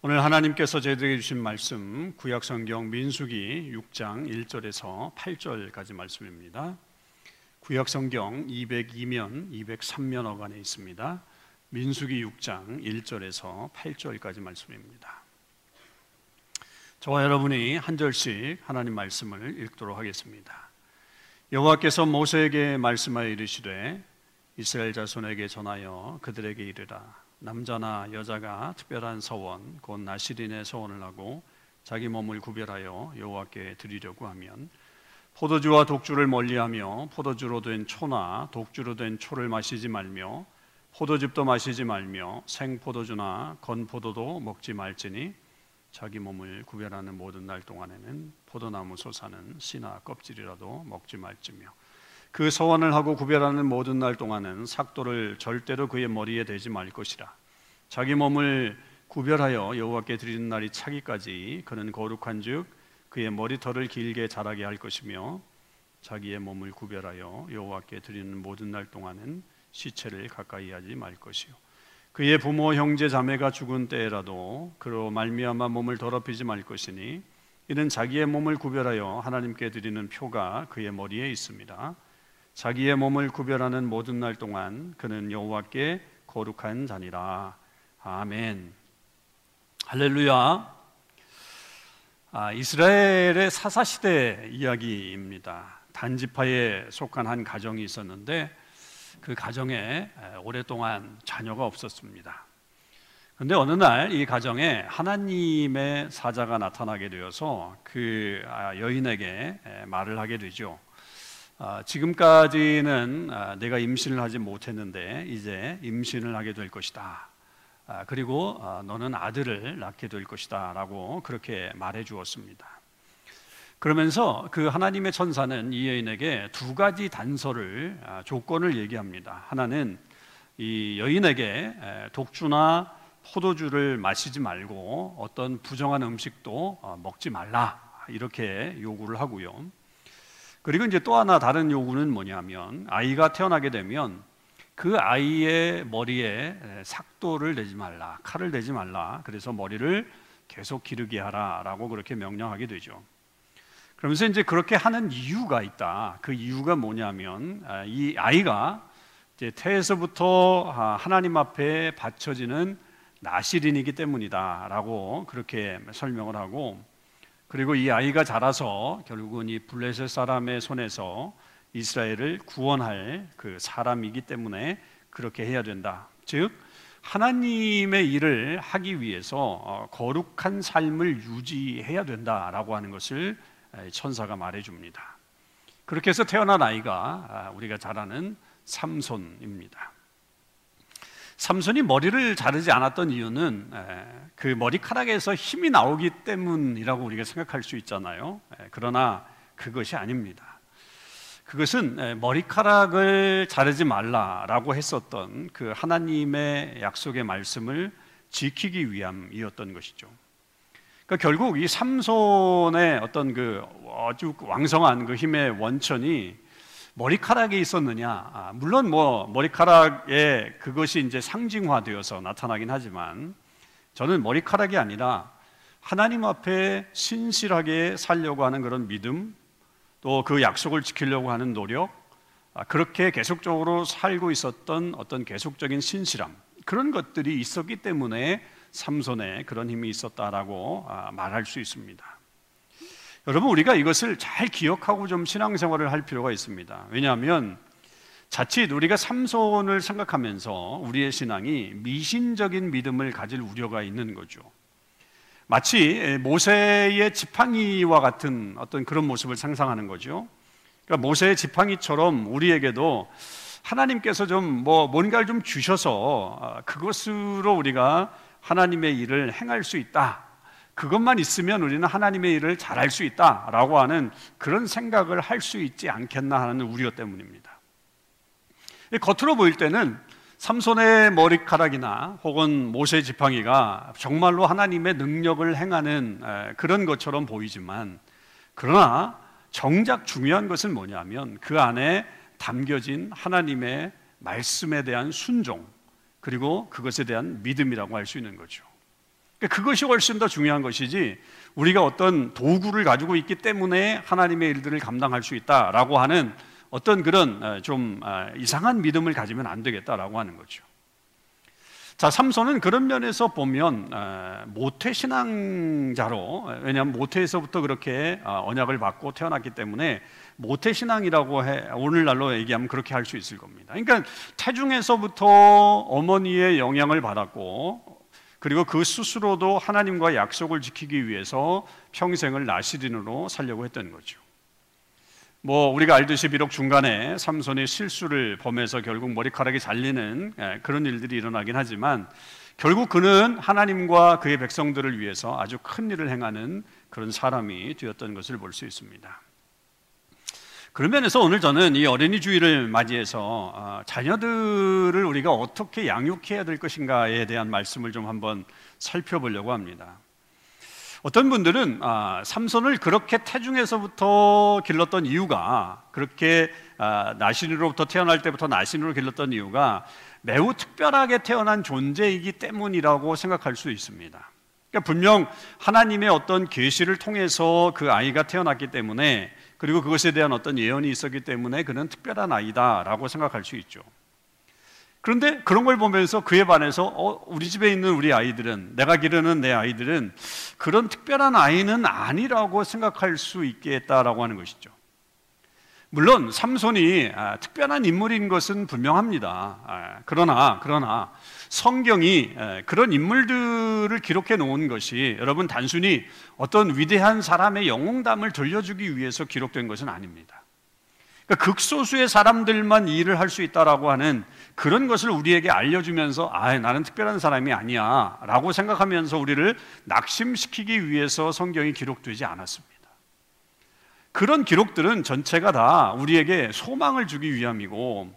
오늘 하나님께서 저희들에게 주신 말씀 구약 성경 민수기 6장 1절에서 8절까지 말씀입니다. 구약 성경 202면 203면 어간에 있습니다. 민수기 6장 1절에서 8절까지 말씀입니다. 저와 여러분이 한 절씩 하나님 말씀을 읽도록 하겠습니다. 여호와께서 모세에게 말씀하여 이르시되 이스라엘 자손에게 전하여 그들에게 이르라 남자나 여자가 특별한 서원 곧 나시린의 서원을 하고 자기 몸을 구별하여 여호와께 드리려고 하면 포도주와 독주를 멀리하며 포도주로 된 초나 독주로 된 초를 마시지 말며 포도즙도 마시지 말며 생포도주나 건포도도 먹지 말지니 자기 몸을 구별하는 모든 날 동안에는 포도나무 솟아는 씨나 껍질이라도 먹지 말지며 그 서원을 하고 구별하는 모든 날 동안은 삭도를 절대로 그의 머리에 대지 말 것이라. 자기 몸을 구별하여 여호와께 드리는 날이 차기까지 그는 거룩한즉 그의 머리털을 길게 자라게 할 것이며 자기의 몸을 구별하여 여호와께 드리는 모든 날 동안은 시체를 가까이 하지 말 것이요 그의 부모 형제 자매가 죽은 때라도 그로 말미암아 몸을 더럽히지 말 것이니 이는 자기의 몸을 구별하여 하나님께 드리는 표가 그의 머리에 있습니다. 자기의 몸을 구별하는 모든 날 동안 그는 여호와께 거룩한 자니라. 아멘. 할렐루야. 아, 이스라엘의 사사 시대 이야기입니다. 단지파에 속한 한 가정이 있었는데 그 가정에 오랫동안 자녀가 없었습니다. 그런데 어느 날 이 가정에 하나님의 사자가 나타나게 되어서 그 아, 여인에게 말을 하게 되죠. 아, 지금까지는 아, 내가 임신을 하지 못했는데 이제 임신을 하게 될 것이다. 아, 그리고 너는 아들을 낳게 될 것이다 라고 그렇게 말해 주었습니다. 그러면서 그 하나님의 천사는 이 여인에게 두 가지 단서를 조건을 얘기합니다. 하나는 이 여인에게 독주나 포도주를 마시지 말고 어떤 부정한 음식도 어, 먹지 말라 이렇게 요구를 하고요. 그리고 이제 또 하나 다른 요구는 뭐냐면 아이가 태어나게 되면 그 아이의 머리에 삭도를 내지 말라, 칼을 내지 말라. 그래서 머리를 계속 기르게 하라라고 그렇게 명령하게 되죠. 그러면서 이제 그렇게 하는 이유가 있다. 그 이유가 뭐냐면 아, 이 아이가 이제 태에서부터 아, 하나님 앞에 바쳐지는 나시린이기 때문이다라고 그렇게 설명을 하고 그리고 이 아이가 자라서 결국은 이 블레셋 사람의 손에서 이스라엘을 구원할 그 사람이기 때문에 그렇게 해야 된다. 즉 하나님의 일을 하기 위해서 어, 거룩한 삶을 유지해야 된다라고 하는 것을 천사가 말해 줍니다. 그렇게 해서 태어난 아이가 아, 우리가 잘 아는 삼손입니다. 삼손이 머리를 자르지 않았던 이유는 그 머리카락에서 힘이 나오기 때문이라고 우리가 생각할 수 있잖아요. 그러나 그것이 아닙니다. 그것은 머리카락을 자르지 말라라고 했었던 그 하나님의 약속의 말씀을 지키기 위함이었던 것이죠. 그러니까 결국 이 삼손의 어떤 그 아주 왕성한 그 힘의 원천이 머리카락에 있었느냐? 아, 물론 뭐 머리카락에 그것이 이제 상징화되어서 나타나긴 하지만 저는 머리카락이 아니라 하나님 앞에 신실하게 살려고 하는 그런 믿음, 또 그 약속을 지키려고 하는 노력, 아, 그렇게 계속적으로 살고 있었던 어떤 계속적인 신실함 그런 것들이 있었기 때문에 삼손에 그런 힘이 있었다라고 아, 말할 수 있습니다. 여러분 우리가 이것을 잘 기억하고 좀 신앙생활을 할 필요가 있습니다. 왜냐하면 자칫 우리가 삼손을 생각하면서 우리의 신앙이 미신적인 믿음을 가질 우려가 있는 거죠. 마치 모세의 지팡이와 같은 어떤 그런 모습을 상상하는 거죠. 그러니까 모세의 지팡이처럼 우리에게도 하나님께서 좀 뭐 뭔가를 좀 주셔서 아, 그것으로 우리가 하나님의 일을 행할 수 있다. 그것만 있으면 우리는 하나님의 일을 잘할 수 있다라고 하는 그런 생각을 할 수 있지 않겠나 하는 우려 때문입니다. 겉으로 보일 때는 삼손의 머리카락이나 혹은 모세 지팡이가 정말로 하나님의 능력을 행하는 그런 것처럼 보이지만 그러나 정작 중요한 것은 뭐냐면 그 안에 담겨진 하나님의 말씀에 대한 순종 그리고 그것에 대한 믿음이라고 할 수 있는 거죠. 그러니까 그것이 훨씬 더 중요한 것이지 우리가 어떤 도구를 가지고 있기 때문에 하나님의 일들을 감당할 수 있다라고 하는 어떤 그런 어, 좀 아, 이상한 믿음을 가지면 안 되겠다라고 하는 거죠. 자, 삼손은 그런 면에서 보면 어, 모태 신앙자로 왜냐하면 모태에서부터 그렇게 어, 언약을 받고 태어났기 때문에 모태 신앙이라고 해 오늘날로 얘기하면 그렇게 할 수 있을 겁니다. 그러니까 태중에서부터 어머니의 영향을 받았고 그리고 그 스스로도 하나님과 약속을 지키기 위해서 평생을 나시린으로 살려고 했던 거죠. 뭐 우리가 알듯이 비록 중간에 삼손이 실수를 범해서 결국 머리카락이 잘리는 예, 그런 일들이 일어나긴 하지만 결국 그는 하나님과 그의 백성들을 위해서 아주 큰 일을 행하는 그런 사람이 되었던 것을 볼 수 있습니다. 그런 면에서 오늘 저는 이 어린이 주일을 맞이해서 아, 자녀들을 우리가 어떻게 양육해야 될 것인가에 대한 말씀을 좀 한번 살펴보려고 합니다. 어떤 분들은 아, 삼손을 그렇게 태중에서부터 길렀던 이유가 그렇게 아, 나신으로부터 태어날 때부터 나신으로 길렀던 이유가 매우 특별하게 태어난 존재이기 때문이라고 생각할 수 있습니다. 그러니까 분명 하나님의 어떤 계시를 통해서 그 아이가 태어났기 때문에 그리고 그것에 대한 어떤 예언이 있었기 때문에 그는 특별한 아이다라고 생각할 수 있죠. 그런데 그런 걸 보면서 그에 반해서 어, 우리 집에 있는 우리 아이들은 내가 기르는 내 아이들은 그런 특별한 아이는 아니라고 생각할 수 있겠다라고 하는 것이죠. 물론 삼손이 아, 특별한 인물인 것은 분명합니다. 아, 그러나 그러나 성경이 그런 인물들을 기록해 놓은 것이 여러분 단순히 어떤 위대한 사람의 영웅담을 들려주기 위해서 기록된 것은 아닙니다. 그러니까 극소수의 사람들만 일을 할 수 있다라고 하는 그런 것을 우리에게 알려주면서 아 나는 특별한 사람이 아니야라고 생각하면서 우리를 낙심시키기 위해서 성경이 기록되지 않았습니다. 그런 기록들은 전체가 다 우리에게 소망을 주기 위함이고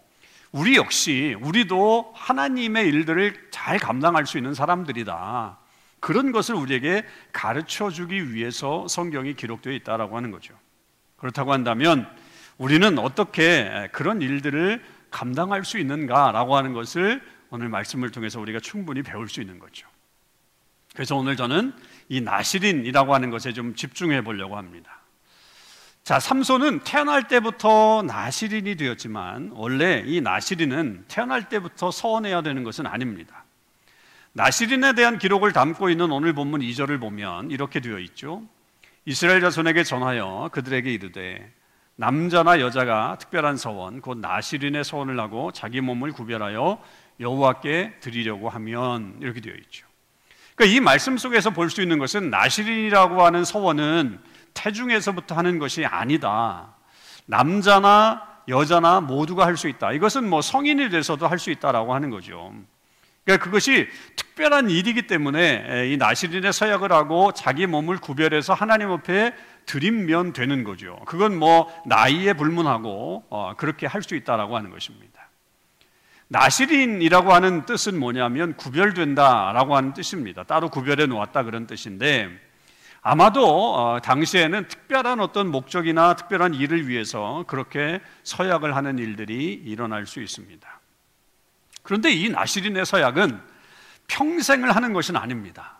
우리 역시 우리도 하나님의 일들을 잘 감당할 수 있는 사람들이다. 그런 것을 우리에게 가르쳐 주기 위해서 성경이 기록되어 있다라고 하는 거죠. 그렇다고 한다면 우리는 어떻게 그런 일들을 감당할 수 있는가라고 하는 것을 오늘 말씀을 통해서 우리가 충분히 배울 수 있는 거죠. 그래서 오늘 저는 이 나시린이라고 하는 것에 좀 집중해 보려고 합니다. 자, 삼손은 태어날 때부터 나시린이 되었지만 원래 이 나시린은 태어날 때부터 서원해야 되는 것은 아닙니다. 나시린에 대한 기록을 담고 있는 오늘 본문 2절을 보면 이렇게 되어 있죠. 이스라엘 자손에게 전하여 그들에게 이르되 남자나 여자가 특별한 서원 곧 나시린의 서원을 하고 자기 몸을 구별하여 여호와께 드리려고 하면 이렇게 되어 있죠. 그러니까 이 말씀 속에서 볼 수 있는 것은 나시린이라고 하는 서원은 태중에서부터 하는 것이 아니다. 남자나 여자나 모두가 할 수 있다. 이것은 뭐 성인이 돼서도 할 수 있다라고 하는 거죠. 그러니까 그것이 특별한 일이기 때문에 이 나시린의 서약을 하고 자기 몸을 구별해서 하나님 앞에 드리면 되는 거죠. 그건 뭐 나이에 불문하고 어, 그렇게 할 수 있다라고 하는 것입니다. 나시린이라고 하는 뜻은 뭐냐면 구별된다라고 하는 뜻입니다. 따로 구별해 놓았다 그런 뜻인데 아마도 어, 당시에는 특별한 어떤 목적이나 특별한 일을 위해서 그렇게 서약을 하는 일들이 일어날 수 있습니다. 그런데 이 나시린의 서약은 평생을 하는 것은 아닙니다.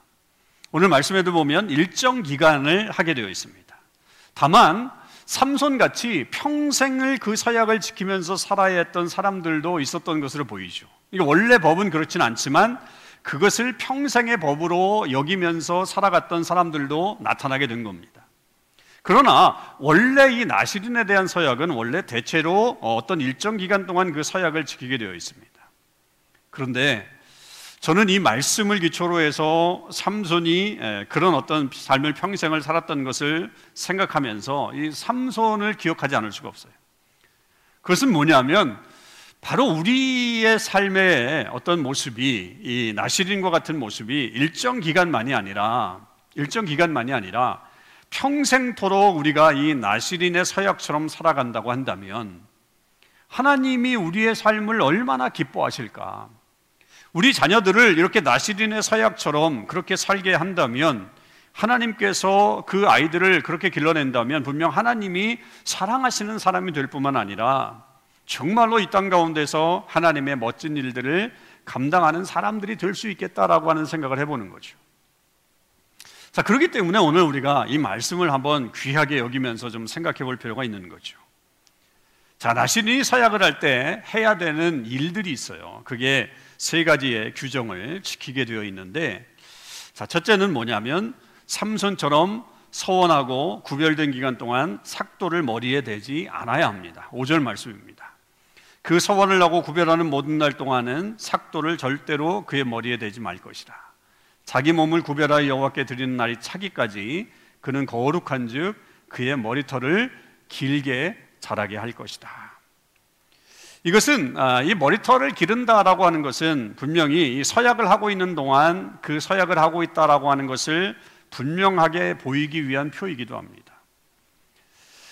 오늘 말씀에도 보면 일정 기간을 하게 되어 있습니다. 다만 삼손같이 평생을 그 서약을 지키면서 살아야 했던 사람들도 있었던 것으로 보이죠. 이게 원래 법은 그렇진 않지만 그것을 평생의 법으로 여기면서 살아갔던 사람들도 나타나게 된 겁니다. 그러나 원래 이 나시린에 대한 서약은 원래 대체로 어떤 일정 기간 동안 그 서약을 지키게 되어 있습니다. 그런데 저는 이 말씀을 기초로 해서 삼손이 그런 어떤 삶을 평생을 살았던 것을 생각하면서 이 삼손을 기억하지 않을 수가 없어요. 그것은 뭐냐면 바로 우리의 삶의 어떤 모습이 이 나시린과 같은 모습이 일정 기간만이 아니라 일정 기간만이 아니라 평생토록 우리가 이 나시린의 서약처럼 살아간다고 한다면 하나님이 우리의 삶을 얼마나 기뻐하실까? 우리 자녀들을 이렇게 나시린의 서약처럼 그렇게 살게 한다면 하나님께서 그 아이들을 그렇게 길러낸다면 분명 하나님이 사랑하시는 사람이 될 뿐만 아니라 정말로 이 땅 가운데서 하나님의 멋진 일들을 감당하는 사람들이 될 수 있겠다라고 하는 생각을 해보는 거죠. 자, 그렇기 때문에 오늘 우리가 이 말씀을 한번 귀하게 여기면서 좀 생각해 볼 필요가 있는 거죠. 자, 나신이 서약을 할 때 해야 되는 일들이 있어요. 그게 세 가지의 규정을 지키게 되어 있는데, 자, 첫째는 뭐냐면, 삼손처럼 서원하고 구별된 기간 동안 삭도를 머리에 대지 않아야 합니다. 5절 말씀입니다. 그 서원을 하고 구별하는 모든 날 동안은 삭도를 절대로 그의 머리에 대지 말 것이라. 자기 몸을 구별하여 여호와께 드리는 날이 차기까지 그는 거룩한즉 그의 머리털을 길게 자라게 할 것이다. 이것은 아, 이 머리털을 기른다라고 하는 것은 분명히 서약을 하고 있는 동안 그 서약을 하고 있다라고 하는 것을 분명하게 보이기 위한 표이기도 합니다.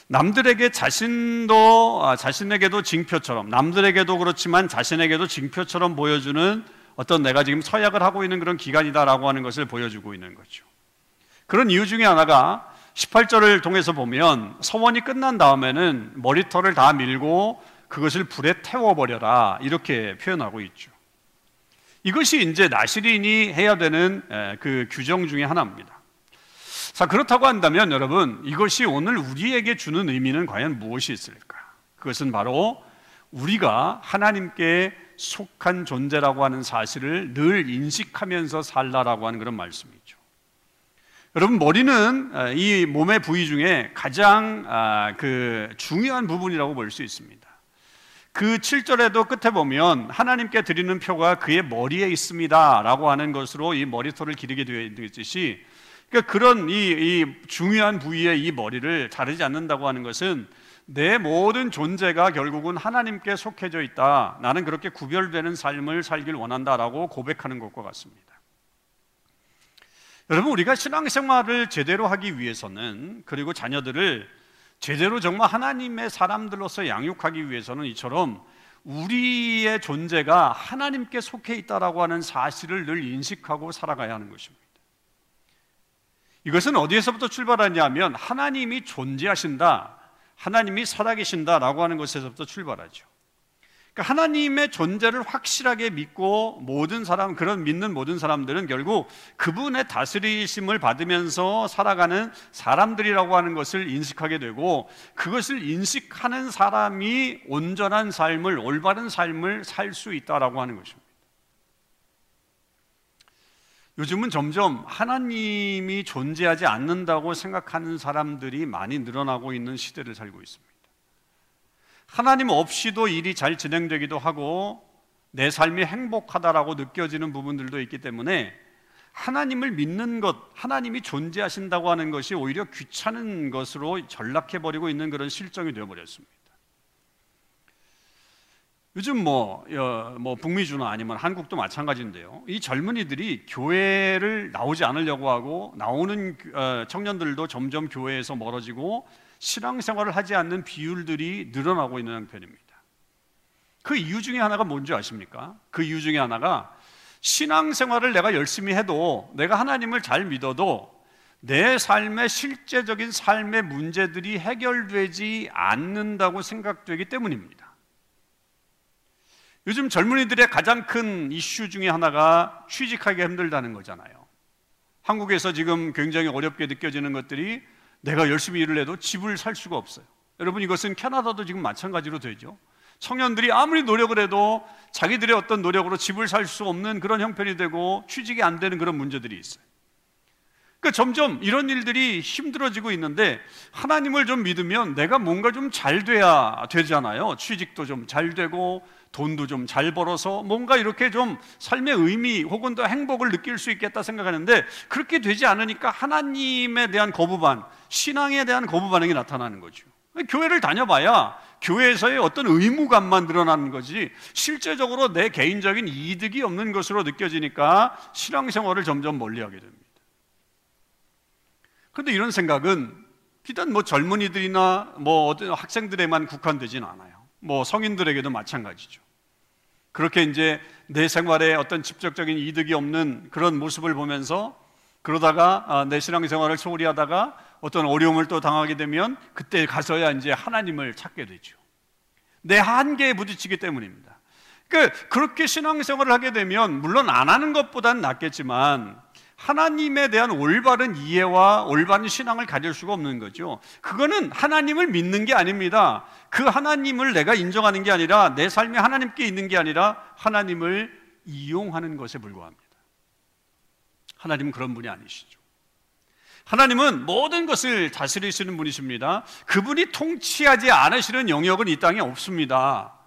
남들에게 자신도 아, 자신에게도 징표처럼 남들에게도 그렇지만 자신에게도 징표처럼 보여주는 어떤 내가 지금 서약을 하고 있는 그런 기간이다라고 하는 것을 보여주고 있는 거죠. 그런 이유 중에 하나가 18절을 통해서 보면 서원이 끝난 다음에는 머리털을 다 밀고 그것을 불에 태워버려라 이렇게 표현하고 있죠. 이것이 이제 나시린이 해야 되는 그 규정 중에 하나입니다. 자, 그렇다고 한다면 여러분, 이것이 오늘 우리에게 주는 의미는 과연 무엇이 있을까? 그것은 바로 우리가 하나님께 속한 존재라고 하는 사실을 늘 인식하면서 살라라고 하는 그런 말씀이죠. 여러분 머리는 아, 이 몸의 부위 중에 가장 아, 그 중요한 부분이라고 볼 수 있습니다. 그 7절에도 끝에 보면 하나님께 드리는 표가 그의 머리에 있습니다 라고 하는 것으로 이 머리털을 기르게 되어 있듯이 그러니까 그런 이, 이 중요한 부위의 이 머리를 자르지 않는다고 하는 것은 내 모든 존재가 결국은 하나님께 속해져 있다. 나는 그렇게 구별되는 삶을 살길 원한다라고 고백하는 것과 같습니다. 여러분, 우리가 신앙생활을 제대로 하기 위해서는 그리고 자녀들을 제대로 정말 하나님의 사람들로서 양육하기 위해서는 이처럼 우리의 존재가 하나님께 속해 있다라고 하는 사실을 늘 인식하고 살아가야 하는 것입니다. 이것은 어디에서부터 출발하냐면 하나님이 존재하신다. 하나님이 살아계신다라고 하는 것에서부터 출발하죠. 그러니까 하나님의 존재를 확실하게 믿고 모든 사람 그런 믿는 모든 사람들은 결국 그분의 다스리심을 받으면서 살아가는 사람들이라고 하는 것을 인식하게 되고 그것을 인식하는 사람이 온전한 삶을 올바른 삶을 살 수 있다라고 하는 것입니다. 요즘은 점점 하나님이 존재하지 않는다고 생각하는 사람들이 많이 늘어나고 있는 시대를 살고 있습니다. 하나님 없이도 일이 잘 진행되기도 하고 내 삶이 행복하다라고 느껴지는 부분들도 있기 때문에 하나님을 믿는 것, 하나님이 존재하신다고 하는 것이 오히려 귀찮은 것으로 전락해 버리고 있는 그런 실정이 되어 버렸습니다. 요즘 뭐, 뭐 북미주나 아니면 한국도 마찬가지인데요. 이 젊은이들이 교회를 나오지 않으려고 하고 나오는 어, 청년들도 점점 교회에서 멀어지고 신앙생활을 하지 않는 비율들이 늘어나고 있는 형편입니다. 그 이유 중에 하나가 뭔지 아십니까? 그 이유 중에 하나가 신앙생활을 내가 열심히 해도 내가 하나님을 잘 믿어도 내 삶의 실제적인 삶의 문제들이 해결되지 않는다고 생각되기 때문입니다. 요즘 젊은이들의 가장 큰 이슈 중에 하나가 취직하기 힘들다는 거잖아요. 한국에서 지금 굉장히 어렵게 느껴지는 것들이 내가 열심히 일을 해도 집을 살 수가 없어요. 여러분 이것은 캐나다도 지금 마찬가지로 되죠. 청년들이 아무리 노력을 해도 자기들의 어떤 노력으로 집을 살 수 없는 그런 형편이 되고 취직이 안 되는 그런 문제들이 있어요. 그러니까 점점 이런 일들이 힘들어지고 있는데 하나님을 좀 믿으면 내가 뭔가 좀 잘 돼야 되잖아요. 취직도 좀 잘 되고 돈도 좀 잘 벌어서 뭔가 이렇게 좀 삶의 의미 혹은 더 행복을 느낄 수 있겠다 생각하는데 그렇게 되지 않으니까 하나님에 대한 거부 반, 신앙에 대한 거부 반응이 나타나는 거죠. 교회를 다녀봐야 교회에서의 어떤 의무감만 늘어나는 거지 실제적으로 내 개인적인 이득이 없는 것으로 느껴지니까 신앙생활을 점점 멀리하게 됩니다. 그런데 이런 생각은 비단 뭐 젊은이들이나 뭐 어떤 학생들에만 국한되진 않아요. 뭐 성인들에게도 마찬가지죠. 그렇게 이제 내 생활에 어떤 직접적인 이득이 없는 그런 모습을 보면서 그러다가 아, 내 신앙생활을 소홀히 하다가 어떤 어려움을 또 당하게 되면 그때 가서야 이제 하나님을 찾게 되죠. 내 한계에 부딪히기 때문입니다. 그 그렇게 신앙생활을 하게 되면 물론 안 하는 것보단 낫겠지만 하나님에 대한 올바른 이해와 올바른 신앙을 가질 수가 없는 거죠. 그거는 하나님을 믿는 게 아닙니다. 그 하나님을 내가 인정하는 게 아니라 내 삶이 하나님께 있는 게 아니라 하나님을 이용하는 것에 불과합니다. 하나님은 그런 분이 아니시죠. 하나님은 모든 것을 다스리시는 분이십니다. 그분이 통치하지 않으시는 영역은 이 땅에 없습니다.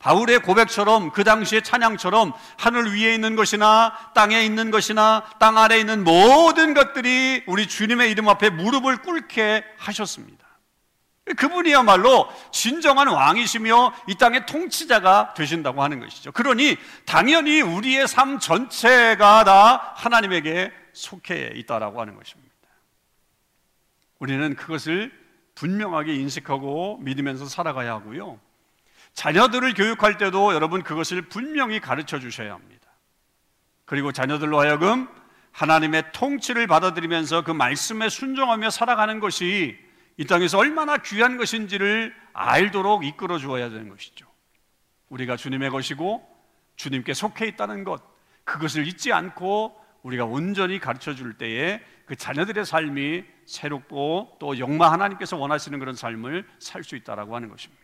바울의 고백처럼 그 당시의 찬양처럼 하늘 위에 있는 것이나 땅에 있는 것이나 땅 아래에 있는 모든 것들이 우리 주님의 이름 앞에 무릎을 꿇게 하셨습니다. 그분이야말로 진정한 왕이시며 이 땅의 통치자가 되신다고 하는 것이죠. 그러니 당연히 우리의 삶 전체가 다 하나님에게 속해 있다라고 하는 것입니다. 우리는 그것을 분명하게 인식하고 믿으면서 살아가야 하고요. 자녀들을 교육할 때도 여러분 그것을 분명히 가르쳐 주셔야 합니다. 그리고 자녀들로 하여금 하나님의 통치를 받아들이면서 그 말씀에 순종하며 살아가는 것이 이 땅에서 얼마나 귀한 것인지를 알도록 이끌어 주어야 되는 것이죠. 우리가 주님의 것이고 주님께 속해 있다는 것, 그것을 잊지 않고 우리가 온전히 가르쳐 줄 때에 그 자녀들의 삶이 새롭고 또 영마 하나님께서 원하시는 그런 삶을 살 수 있다라고 하는 것입니다.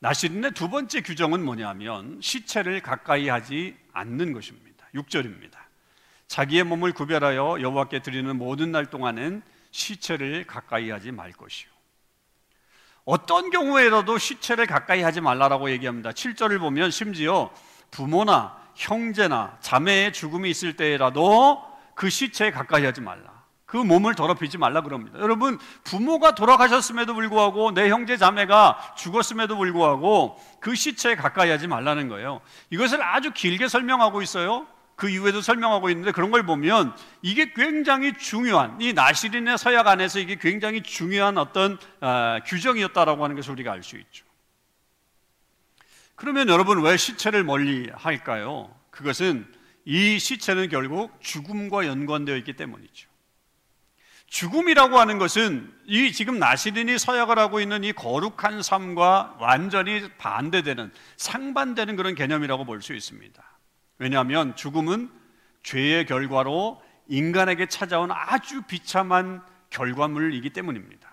나시린의 두 번째 규정은 뭐냐면 시체를 가까이 하지 않는 것입니다. 6절입니다. 자기의 몸을 구별하여 여호와께 드리는 모든 날 동안은 시체를 가까이 하지 말 것이요. 어떤 경우에라도 시체를 가까이 하지 말라라고 얘기합니다. 7절을 보면 심지어 부모나 형제나 자매의 죽음이 있을 때라도 그 시체에 가까이 하지 말라. 그 몸을 더럽히지 말라 그럽니다. 여러분, 부모가 돌아가셨음에도 불구하고 내 형제 자매가 죽었음에도 불구하고 그 시체에 가까이 하지 말라는 거예요. 이것을 아주 길게 설명하고 있어요. 그 이후에도 설명하고 있는데 그런 걸 보면 이게 굉장히 중요한 이 나시린의 서약 안에서 이게 굉장히 중요한 어떤 어, 규정이었다라고 하는 것을 우리가 알 수 있죠. 그러면 여러분 왜 시체를 멀리 할까요? 그것은 이 시체는 결국 죽음과 연관되어 있기 때문이죠. 죽음이라고 하는 것은 이 지금 나시린이 서약을 하고 있는 이 거룩한 삶과 완전히 반대되는 상반되는 그런 개념이라고 볼 수 있습니다. 왜냐하면 죽음은 죄의 결과로 인간에게 찾아온 아주 비참한 결과물이기 때문입니다.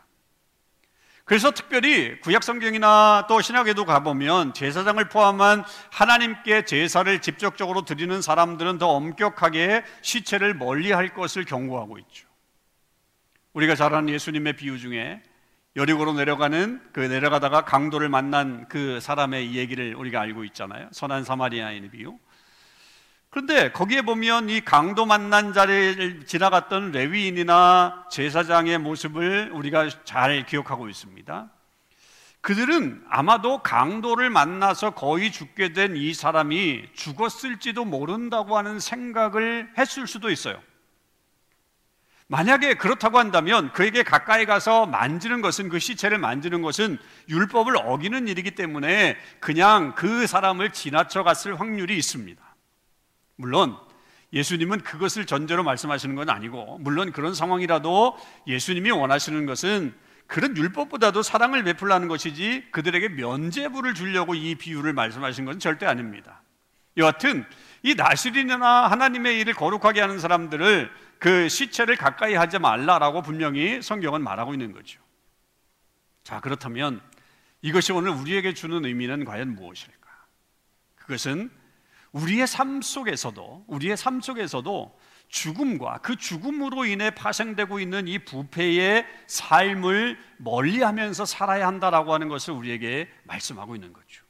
그래서 특별히 구약 성경이나 또 신약에도 가보면 제사장을 포함한 하나님께 제사를 직접적으로 드리는 사람들은 더 엄격하게 시체를 멀리 할 것을 경고하고 있죠. 우리가 잘 아는 예수님의 비유 중에 여리고로 내려가는 그 내려가다가 강도를 만난 그 사람의 얘기를 우리가 알고 있잖아요. 선한 사마리아인의 비유. 그런데 거기에 보면 이 강도 만난 자리를 지나갔던 레위인이나 제사장의 모습을 우리가 잘 기억하고 있습니다. 그들은 아마도 강도를 만나서 거의 죽게 된 이 사람이 죽었을지도 모른다고 하는 생각을 했을 수도 있어요. 만약에 그렇다고 한다면 그에게 가까이 가서 만지는 것은 그 시체를 만지는 것은 율법을 어기는 일이기 때문에 그냥 그 사람을 지나쳐 갔을 확률이 있습니다. 물론 예수님은 그것을 전제로 말씀하시는 건 아니고 물론 그런 상황이라도 예수님이 원하시는 것은 그런 율법보다도 사랑을 베풀라는 것이지 그들에게 면죄부를 주려고 이 비유를 말씀하신 것은 절대 아닙니다. 여하튼 이 나시린이나 하나님의 일을 거룩하게 하는 사람들을 그 시체를 가까이 하지 말라라고 분명히 성경은 말하고 있는 거죠. 자, 그렇다면 이것이 오늘 우리에게 주는 의미는 과연 무엇일까? 그것은 우리의 삶 속에서도 우리의 삶 속에서도 죽음과 그 죽음으로 인해 파생되고 있는 이 부패의 삶을 멀리하면서 살아야 한다라고 하는 것을 우리에게 말씀하고 있는 거죠.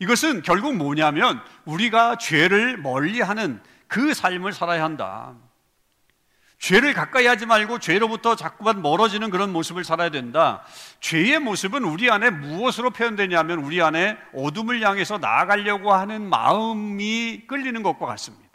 이것은 결국 뭐냐면 우리가 죄를 멀리 하는 그 삶을 살아야 한다. 죄를 가까이 하지 말고 죄로부터 자꾸만 멀어지는 그런 모습을 살아야 된다. 죄의 모습은 우리 안에 무엇으로 표현되냐면 우리 안에 어둠을 향해서 나아가려고 하는 마음이 끌리는 것과 같습니다.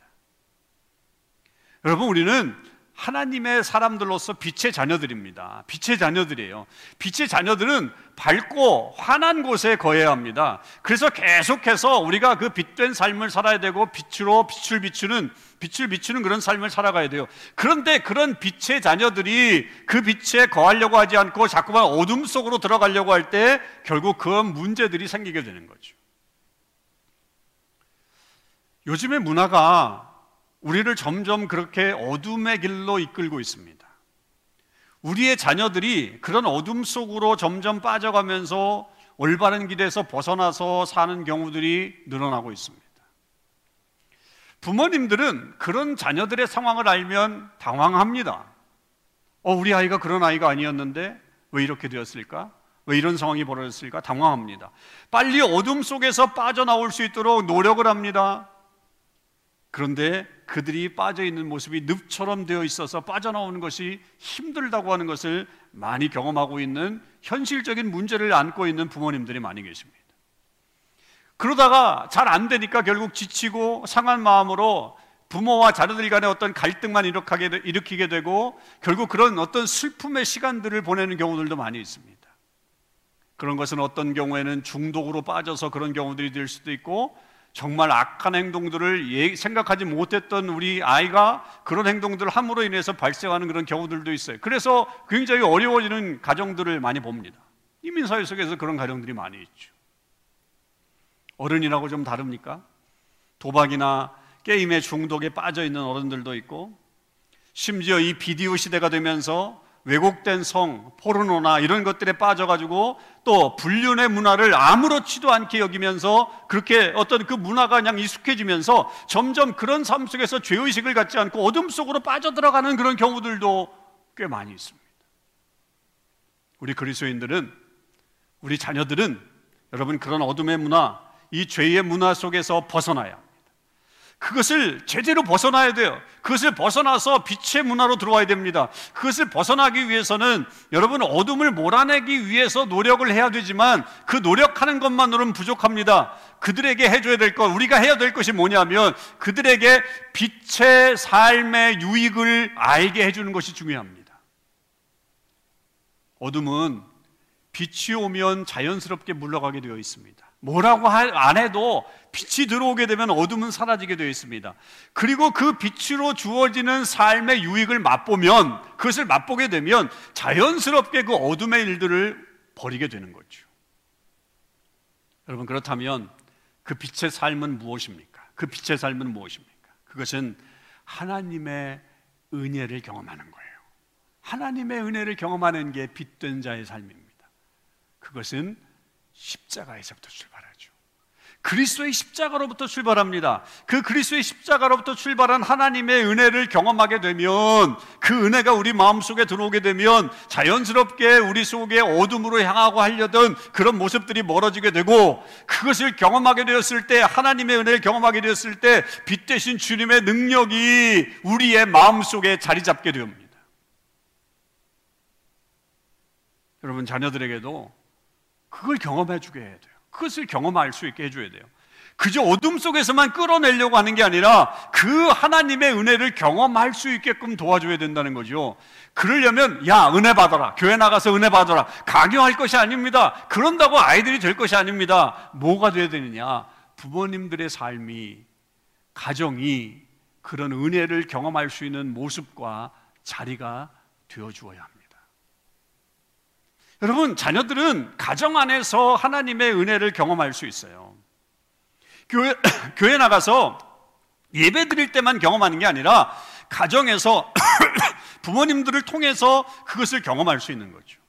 여러분, 우리는 하나님의 사람들로서 빛의 자녀들입니다. 빛의 자녀들이에요. 빛의 자녀들은 밝고 환한 곳에 거해야 합니다. 그래서 계속해서 우리가 그 빛된 삶을 살아야 되고 빛으로 빛을 비추는 빛을 비추는 그런 삶을 살아가야 돼요. 그런데 그런 빛의 자녀들이 그 빛에 거하려고 하지 않고 자꾸만 어둠 속으로 들어가려고 할 때 결국 그 문제들이 생기게 되는 거죠. 요즘의 문화가 우리를 점점 그렇게 어둠의 길로 이끌고 있습니다. 우리의 자녀들이 그런 어둠 속으로 점점 빠져가면서 올바른 길에서 벗어나서 사는 경우들이 늘어나고 있습니다. 부모님들은 그런 자녀들의 상황을 알면 당황합니다. 어, 우리 아이가 그런 아이가 아니었는데 왜 이렇게 되었을까? 왜 이런 상황이 벌어졌을까? 당황합니다. 빨리 어둠 속에서 빠져나올 수 있도록 노력을 합니다. 그런데 그들이 빠져 있는 모습이 늪처럼 되어 있어서 빠져나오는 것이 힘들다고 하는 것을 많이 경험하고 있는 현실적인 문제를 안고 있는 부모님들이 많이 계십니다. 그러다가 잘 안 되니까 결국 지치고 상한 마음으로 부모와 자녀들 간의 어떤 갈등만 일으키게 되고 결국 그런 어떤 슬픔의 시간들을 보내는 경우들도 많이 있습니다. 그런 것은 어떤 경우에는 중독으로 빠져서 그런 경우들이 될 수도 있고 정말 악한 행동들을 예, 생각하지 못했던 우리 아이가 그런 행동들을 함으로 인해서 발생하는 그런 경우들도 있어요. 그래서 굉장히 어려워지는 가정들을 많이 봅니다. 이민사회 속에서 그런 가정들이 많이 있죠. 어른이라고 좀 다릅니까? 도박이나 게임의 중독에 빠져 있는 어른들도 있고 심지어 이 비디오 시대가 되면서 왜곡된 성, 포르노나 이런 것들에 빠져가지고 또 불륜의 문화를 아무렇지도 않게 여기면서 그렇게 어떤 그 문화가 그냥 익숙해지면서 점점 그런 삶 속에서 죄의식을 갖지 않고 어둠 속으로 빠져들어가는 그런 경우들도 꽤 많이 있습니다. 우리 그리스도인들은 우리 자녀들은 여러분 그런 어둠의 문화, 이 죄의 문화 속에서 벗어나야 그것을 제대로 벗어나야 돼요. 그것을 벗어나서 빛의 문화로 들어와야 됩니다. 그것을 벗어나기 위해서는 여러분 어둠을 몰아내기 위해서 노력을 해야 되지만 그 노력하는 것만으로는 부족합니다. 그들에게 해줘야 될 것, 우리가 해야 될 것이 뭐냐면 그들에게 빛의 삶의 유익을 알게 해주는 것이 중요합니다. 어둠은 빛이 오면 자연스럽게 물러가게 되어 있습니다. 뭐라고 안 해도 빛이 들어오게 되면 어둠은 사라지게 되어 있습니다. 그리고 그 빛으로 주어지는 삶의 유익을 맛보면 그것을 맛보게 되면 자연스럽게 그 어둠의 일들을 버리게 되는 거죠. 여러분 그렇다면 그 빛의 삶은 무엇입니까? 그 빛의 삶은 무엇입니까? 그것은 하나님의 은혜를 경험하는 거예요. 하나님의 은혜를 경험하는 게 빛된 자의 삶입니다. 그것은 십자가에서부터 출발하죠. 그리스도의 십자가로부터 출발합니다. 그 그리스도의 십자가로부터 출발한 하나님의 은혜를 경험하게 되면 그 은혜가 우리 마음속에 들어오게 되면 자연스럽게 우리 속에 어둠으로 향하고 하려던 그런 모습들이 멀어지게 되고 그것을 경험하게 되었을 때 하나님의 은혜를 경험하게 되었을 때 빛 대신 주님의 능력이 우리의 마음속에 자리 잡게 됩니다. 여러분 자녀들에게도 그걸 경험해 주게 해야 돼요. 그것을 경험할 수 있게 해줘야 돼요. 그저 어둠 속에서만 끌어내려고 하는 게 아니라 그 하나님의 은혜를 경험할 수 있게끔 도와줘야 된다는 거죠. 그러려면 야 은혜 받아라 교회 나가서 은혜 받아라 강요할 것이 아닙니다. 그런다고 아이들이 될 것이 아닙니다. 뭐가 돼야 되느냐? 부모님들의 삶이 가정이 그런 은혜를 경험할 수 있는 모습과 자리가 되어 주어야 합니다. 여러분, 자녀들은 가정 안에서 하나님의 은혜를 경험할 수 있어요. 교회, 교회 나가서 예배 드릴 때만 경험하는 게 아니라 가정에서 부모님들을 통해서 그것을 경험할 수 있는 거죠.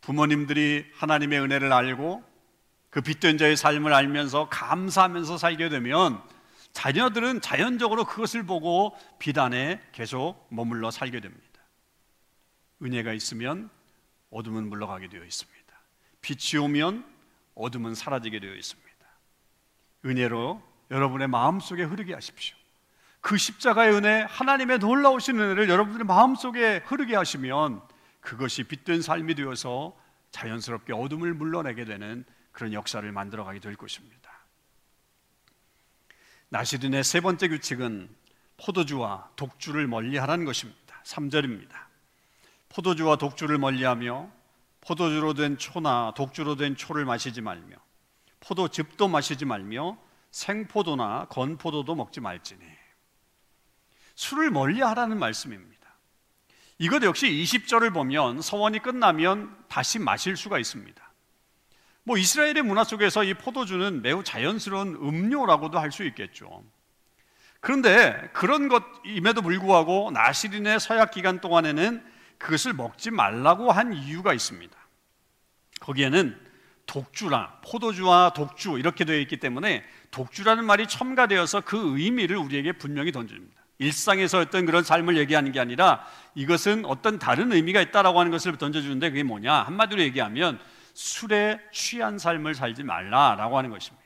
부모님들이 하나님의 은혜를 알고 그 빛된 자의 삶을 알면서 감사하면서 살게 되면 자녀들은 자연적으로 그것을 보고 비단에 계속 머물러 살게 됩니다. 은혜가 있으면 어둠은 물러가게 되어 있습니다. 빛이 오면 어둠은 사라지게 되어 있습니다. 은혜로 여러분의 마음속에 흐르게 하십시오. 그 십자가의 은혜, 하나님의 놀라우신 은혜를 여러분들의 마음속에 흐르게 하시면 그것이 빛된 삶이 되어서 자연스럽게 어둠을 물러내게 되는 그런 역사를 만들어가게 될 것입니다. 나시린의 세 번째 규칙은 포도주와 독주를 멀리하라는 것입니다. 3절입니다. 포도주와 독주를 멀리하며 포도주로 된 초나 독주로 된 초를 마시지 말며 포도즙도 마시지 말며 생포도나 건포도도 먹지 말지니 술을 멀리하라는 말씀입니다. 이것 역시 20절을 보면 서원이 끝나면 다시 마실 수가 있습니다. 뭐 이스라엘의 문화 속에서 이 포도주는 매우 자연스러운 음료라고도 할 수 있겠죠. 그런데 그런 것임에도 불구하고 나시린의 서약 기간 동안에는 그것을 먹지 말라고 한 이유가 있습니다. 거기에는 독주라 포도주와 독주 이렇게 되어 있기 때문에 독주라는 말이 첨가되어서 그 의미를 우리에게 분명히 던집니다. 일상에서 어떤 그런 삶을 얘기하는 게 아니라 이것은 어떤 다른 의미가 있다라고 하는 것을 던져주는데 그게 뭐냐 한마디로 얘기하면 술에 취한 삶을 살지 말라라고 하는 것입니다.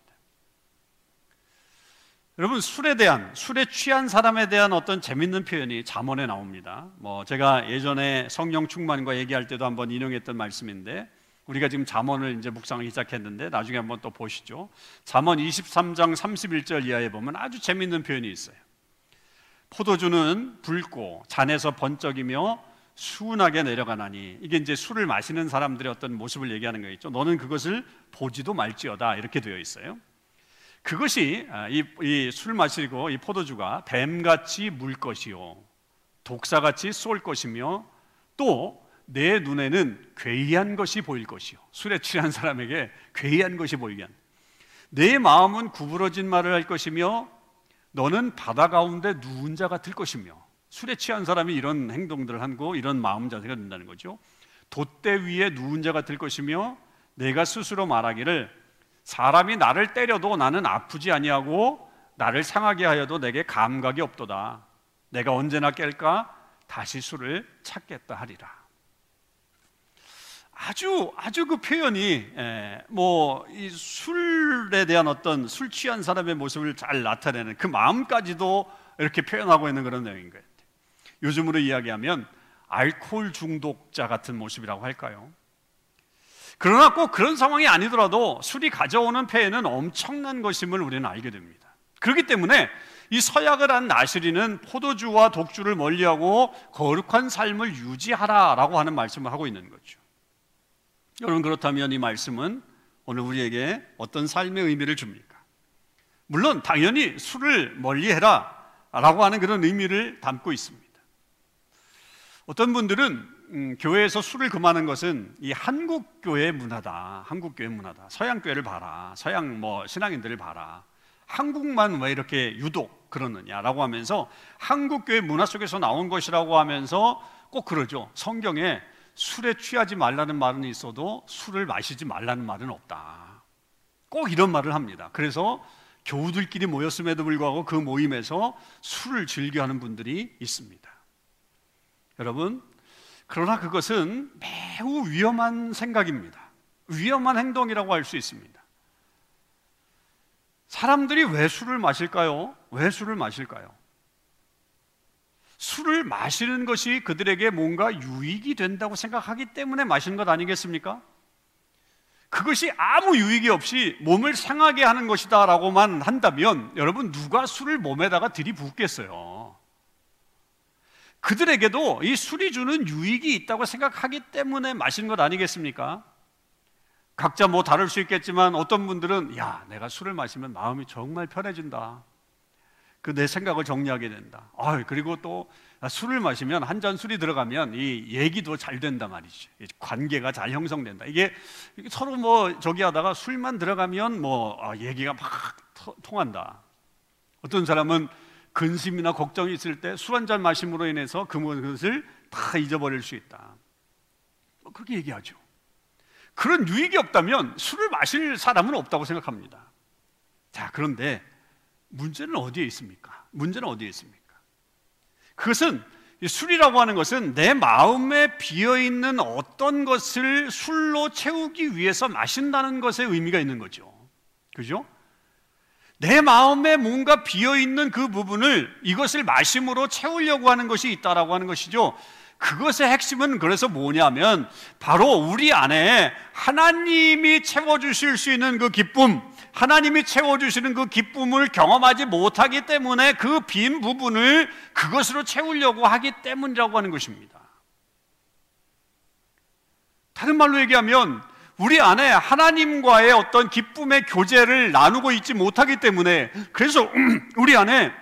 여러분 술에 대한 술에 취한 사람에 대한 어떤 재밌는 표현이 잠언에 나옵니다. 뭐 제가 예전에 성령 충만과 얘기할 때도 한번 인용했던 말씀인데 우리가 지금 잠언을 이제 묵상을 시작했는데 나중에 한번 또 보시죠. 잠언 23장 31절 이하에 보면 아주 재밌는 표현이 있어요. 포도주는 붉고 잔에서 번쩍이며 수운하게 내려가나니 이게 이제 술을 마시는 사람들의 어떤 모습을 얘기하는 거겠죠. 너는 그것을 보지도 말지어다 이렇게 되어 있어요. 그것이 아, 이술 마시고 이 포도주가 뱀같이 물 것이요 독사같이 쏠 것이며 또 내 눈에는 괴이한 것이 보일 것이요. 술에 취한 사람에게 괴이한 것이 보이게 한내 마음은 구부러진 말을 할 것이며 너는 바다 가운데 누운 자 같을 것이며. 술에 취한 사람이 이런 행동들을 하고 이런 마음 자세가 된다는 거죠. 돛대 위에 누운 자 같을 것이며 내가 스스로 말하기를 사람이 나를 때려도 나는 아프지 아니하고 나를 상하게 하여도 내게 감각이 없도다. 내가 언제나 깰까 다시 술을 찾겠다 하리라. 아주 아주 그 표현이 예, 뭐이 술에 대한 어떤 술 취한 사람의 모습을 잘 나타내는 그 마음까지도 이렇게 표현하고 있는 그런 내용인 것 같아요. 요즘으로 이야기하면 알코올 중독자 같은 모습이라고 할까요? 그러나 꼭 그런 상황이 아니더라도 술이 가져오는 폐해는 엄청난 것임을 우리는 알게 됩니다. 그렇기 때문에 이 서약을 한 나시리는 포도주와 독주를 멀리하고 거룩한 삶을 유지하라라고 하는 말씀을 하고 있는 거죠. 여러분 그렇다면 이 말씀은 오늘 우리에게 어떤 삶의 의미를 줍니까? 물론 당연히 술을 멀리해라라고 하는 그런 의미를 담고 있습니다. 어떤 분들은 음, 교회에서 술을 금하는 것은 이 한국 교회 문화다. 한국 교회 문화다. 서양 교회를 봐라. 서양 뭐 신앙인들을 봐라. 한국만 왜 이렇게 유독 그러느냐라고 하면서 한국 교회 문화 속에서 나온 것이라고 하면서 꼭 그러죠. 성경에 술에 취하지 말라는 말은 있어도 술을 마시지 말라는 말은 없다. 꼭 이런 말을 합니다. 그래서 교우들끼리 모였음에도 불구하고 그 모임에서 술을 즐겨하는 분들이 있습니다. 여러분, 그러나 그것은 매우 위험한 생각입니다. 위험한 행동이라고 할 수 있습니다. 사람들이 왜 술을 마실까요? 왜 술을 마실까요? 술을 마시는 것이 그들에게 뭔가 유익이 된다고 생각하기 때문에 마시는 것 아니겠습니까? 그것이 아무 유익이 없이 몸을 상하게 하는 것이다라고만 한다면 여러분 누가 술을 몸에다가 들이붓겠어요? 그들에게도 이 술이 주는 유익이 있다고 생각하기 때문에 마시는 것 아니겠습니까? 각자 뭐 다를 수 있겠지만 어떤 분들은 야, 내가 술을 마시면 마음이 정말 편해진다. 그 내 생각을 정리하게 된다. 아, 그리고 또 술을 마시면 한 잔 술이 들어가면 이 얘기도 잘 된다 말이지. 관계가 잘 형성된다. 이게 서로 뭐 저기 하다가 술만 들어가면 뭐 아, 얘기가 막 통한다. 어떤 사람은 근심이나 걱정이 있을 때 술 한 잔 마심으로 인해서 그것을 다 잊어버릴 수 있다. 뭐 그렇게 얘기하죠. 그런 유익이 없다면 술을 마실 사람은 없다고 생각합니다. 자, 그런데 문제는 어디에 있습니까? 문제는 어디에 있습니까? 그것은 술이라고 하는 것은 내 마음에 비어 있는 어떤 것을 술로 채우기 위해서 마신다는 것에 의미가 있는 거죠. 그죠? 내 마음에 뭔가 비어 있는 그 부분을 이것을 마심으로 채우려고 하는 것이 있다라고 하는 것이죠. 그것의 핵심은 그래서 뭐냐면 바로 우리 안에 하나님이 채워 주실 수 있는 그 기쁨, 하나님이 채워 주시는 그 기쁨을 경험하지 못하기 때문에 그 빈 부분을 그것으로 채우려고 하기 때문이라고 하는 것입니다. 다른 말로 얘기하면 우리 안에 하나님과의 어떤 기쁨의 교제를 나누고 있지 못하기 때문에 그래서 우리 안에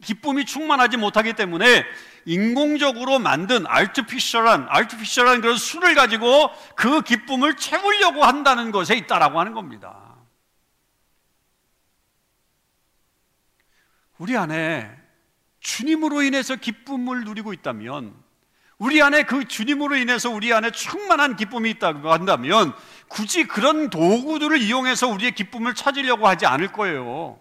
기쁨이 충만하지 못하기 때문에 인공적으로 만든 알트피셜한 알트피셜한 그런 술을 가지고 그 기쁨을 채우려고 한다는 것에 있다라고 하는 겁니다. 우리 안에 주님으로 인해서 기쁨을 누리고 있다면 우리 안에 그 주님으로 인해서 우리 안에 충만한 기쁨이 있다고 한다면 굳이 그런 도구들을 이용해서 우리의 기쁨을 찾으려고 하지 않을 거예요.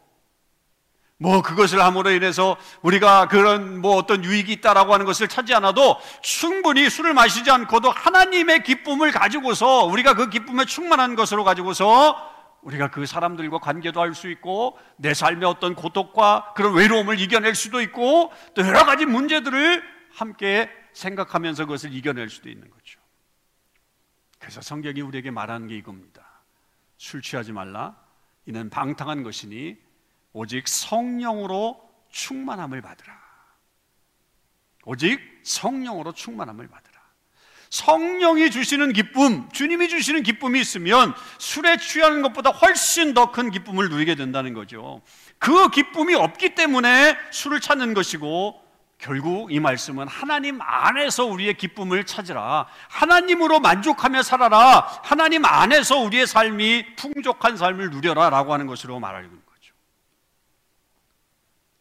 뭐 그것을 함으로 인해서 우리가 그런 뭐 어떤 유익이 있다라고 하는 것을 찾지 않아도 충분히 술을 마시지 않고도 하나님의 기쁨을 가지고서 우리가 그 기쁨에 충만한 것으로 가지고서 우리가 그 사람들과 관계도 할 수 있고 내 삶의 어떤 고독과 그런 외로움을 이겨낼 수도 있고 또 여러 가지 문제들을 함께 생각하면서 그것을 이겨낼 수도 있는 거죠. 그래서 성경이 우리에게 말하는 게 이겁니다. 술 취하지 말라. 이는 방탕한 것이니 오직 성령으로 충만함을 받으라. 오직 성령으로 충만함을 받으라. 성령이 주시는 기쁨, 주님이 주시는 기쁨이 있으면 술에 취하는 것보다 훨씬 더 큰 기쁨을 누리게 된다는 거죠. 그 기쁨이 없기 때문에 술을 찾는 것이고 결국 이 말씀은 하나님 안에서 우리의 기쁨을 찾으라. 하나님으로 만족하며 살아라. 하나님 안에서 우리의 삶이 풍족한 삶을 누려라. 라고 하는 것으로 말하는 거죠.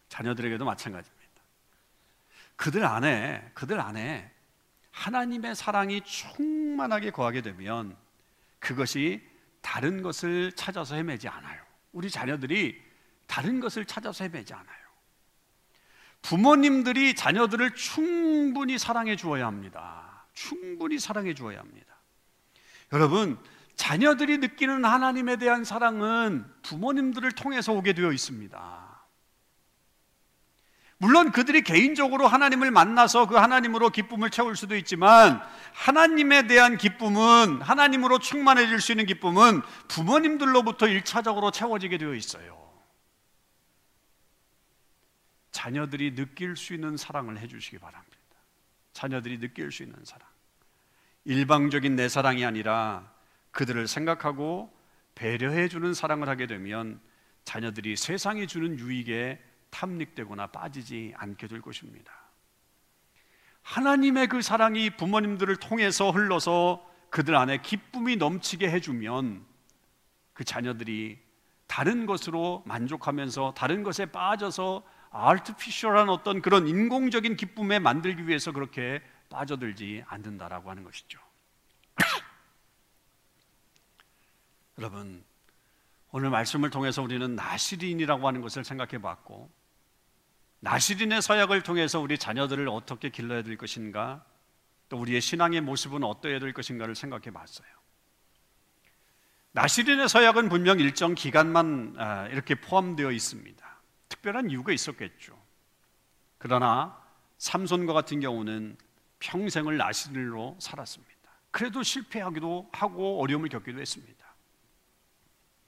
자녀들에게도 마찬가지입니다. 그들 안에, 그들 안에 하나님의 사랑이 충만하게 거하게 되면 그것이 다른 것을 찾아서 헤매지 않아요. 우리 자녀들이 다른 것을 찾아서 헤매지 않아요. 부모님들이 자녀들을 충분히 사랑해 주어야 합니다. 충분히 사랑해 주어야 합니다. 여러분, 자녀들이 느끼는 하나님에 대한 사랑은 부모님들을 통해서 오게 되어 있습니다. 물론 그들이 개인적으로 하나님을 만나서 그 하나님으로 기쁨을 채울 수도 있지만 하나님에 대한 기쁨은 하나님으로 충만해질 수 있는 기쁨은 부모님들로부터 일차적으로 채워지게 되어 있어요. 자녀들이 느낄 수 있는 사랑을 해주시기 바랍니다. 자녀들이 느낄 수 있는 사랑. 일방적인 내 사랑이 아니라 그들을 생각하고 배려해 주는 사랑을 하게 되면 자녀들이 세상이 주는 유익에 탐닉되거나 빠지지 않게 될 것입니다. 하나님의 그 사랑이 부모님들을 통해서 흘러서 그들 안에 기쁨이 넘치게 해주면 그 자녀들이 다른 것으로 만족하면서 다른 것에 빠져서 아티피셜한 어떤 그런 인공적인 기쁨에 만들기 위해서 그렇게 빠져들지 않는다라고 하는 것이죠. 여러분, 오늘 말씀을 통해서 우리는 나시린이라고 하는 것을 생각해 봤고, 나시린의 서약을 통해서 우리 자녀들을 어떻게 길러야 될 것인가, 또 우리의 신앙의 모습은 어떠해야 될 것인가를 생각해 봤어요. 나시린의 서약은 분명 일정 기간만 아, 이렇게 포함되어 있습니다. 특별한 이유가 있었겠죠. 그러나 삼손과 같은 경우는 평생을 나시린으로 살았습니다. 그래도 실패하기도 하고 어려움을 겪기도 했습니다.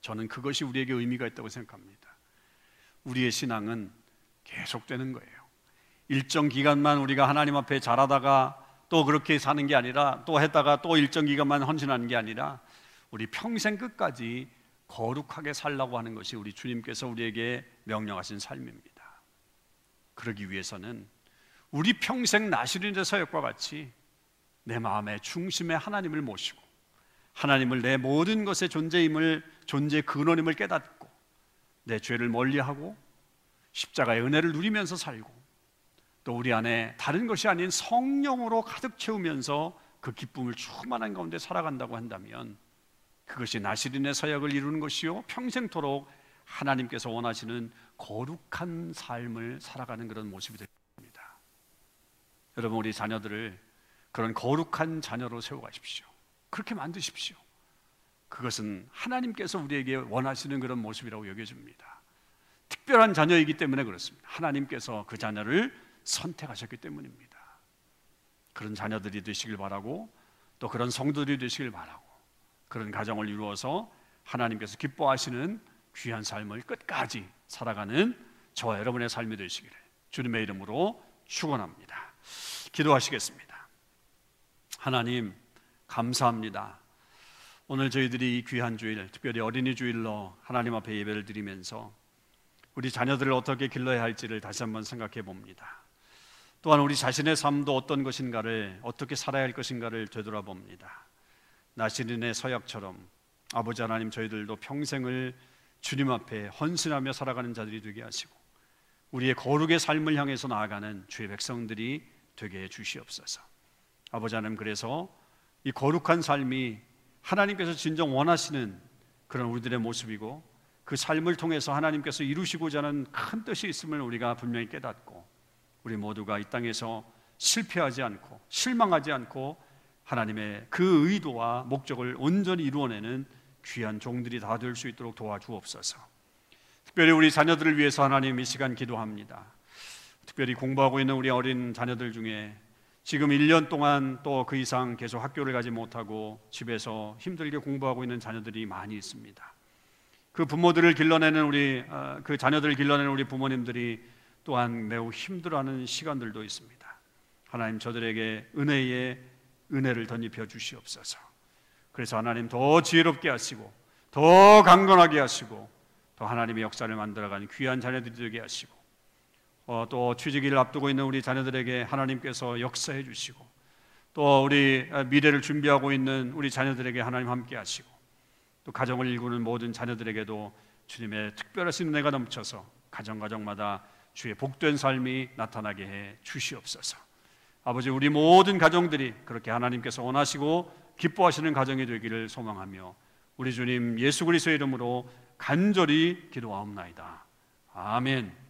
저는 그것이 우리에게 의미가 있다고 생각합니다. 우리의 신앙은 계속되는 거예요. 일정 기간만 우리가 하나님 앞에 잘하다가 또 그렇게 사는 게 아니라 또 했다가 또 일정 기간만 헌신하는 게 아니라 우리 평생 끝까지 거룩하게 살라고 하는 것이 우리 주님께서 우리에게 명령하신 삶입니다. 그러기 위해서는 우리 평생 나시린의 서역과 같이 내 마음의 중심에 하나님을 모시고 하나님을 내 모든 것의 존재임을 존재 근원임을 깨닫고 내 죄를 멀리하고 십자가의 은혜를 누리면서 살고 또 우리 안에 다른 것이 아닌 성령으로 가득 채우면서 그 기쁨을 충만한 가운데 살아간다고 한다면 그것이 나시린의 서약을 이루는 것이요 평생토록 하나님께서 원하시는 거룩한 삶을 살아가는 그런 모습이 될 겁니다. 여러분 우리 자녀들을 그런 거룩한 자녀로 세워가십시오. 그렇게 만드십시오. 그것은 하나님께서 우리에게 원하시는 그런 모습이라고 여겨집니다. 특별한 자녀이기 때문에 그렇습니다. 하나님께서 그 자녀를 선택하셨기 때문입니다. 그런 자녀들이 되시길 바라고 또 그런 성도들이 되시길 바라고 그런 가정을 이루어서 하나님께서 기뻐하시는 귀한 삶을 끝까지 살아가는 저와 여러분의 삶이 되시기를 주님의 이름으로 축원합니다. 기도하시겠습니다. 하나님 감사합니다. 오늘 저희들이 이 귀한 주일, 특별히 어린이 주일로 하나님 앞에 예배를 드리면서 우리 자녀들을 어떻게 길러야 할지를 다시 한번 생각해 봅니다. 또한 우리 자신의 삶도 어떤 것인가를 어떻게 살아야 할 것인가를 되돌아봅니다. 나시린의 서약처럼 아버지 하나님 저희들도 평생을 주님 앞에 헌신하며 살아가는 자들이 되게 하시고 우리의 거룩의 삶을 향해서 나아가는 주의 백성들이 되게 해 주시옵소서. 아버지 하나님 그래서 이 거룩한 삶이 하나님께서 진정 원하시는 그런 우리들의 모습이고 그 삶을 통해서 하나님께서 이루시고자 하는 큰 뜻이 있음을 우리가 분명히 깨닫고 우리 모두가 이 땅에서 실패하지 않고 실망하지 않고 하나님의 그 의도와 목적을 온전히 이루어내는 귀한 종들이 다 될 수 있도록 도와주옵소서. 특별히 우리 자녀들을 위해서 하나님 이 시간 기도합니다. 특별히 공부하고 있는 우리 어린 자녀들 중에 지금 1년 동안 또 그 이상 계속 학교를 가지 못하고 집에서 힘들게 공부하고 있는 자녀들이 많이 있습니다. 그 부모들을 길러내는 우리 어, 그 자녀들을 길러내는 우리 부모님들이 또한 매우 힘들어하는 시간들도 있습니다. 하나님 저들에게 은혜의 은혜를 덧입혀 주시옵소서. 그래서 하나님 더 지혜롭게 하시고 더 강건하게 하시고 또 하나님의 역사를 만들어가는 귀한 자녀들이 되게 하시고 어, 또 취직일을 앞두고 있는 우리 자녀들에게 하나님께서 역사해 주시고 또 우리 미래를 준비하고 있는 우리 자녀들에게 하나님 함께 하시고 또 가정을 일구는 모든 자녀들에게도 주님의 특별하신 은혜가 넘쳐서 가정 가정마다 주의 복된 삶이 나타나게 해 주시옵소서. 아버지 우리 모든 가정들이 그렇게 하나님께서 원하시고 기뻐하시는 가정이 되기를 소망하며 우리 주님 예수 그리스도의 이름으로 간절히 기도하옵나이다. 아멘.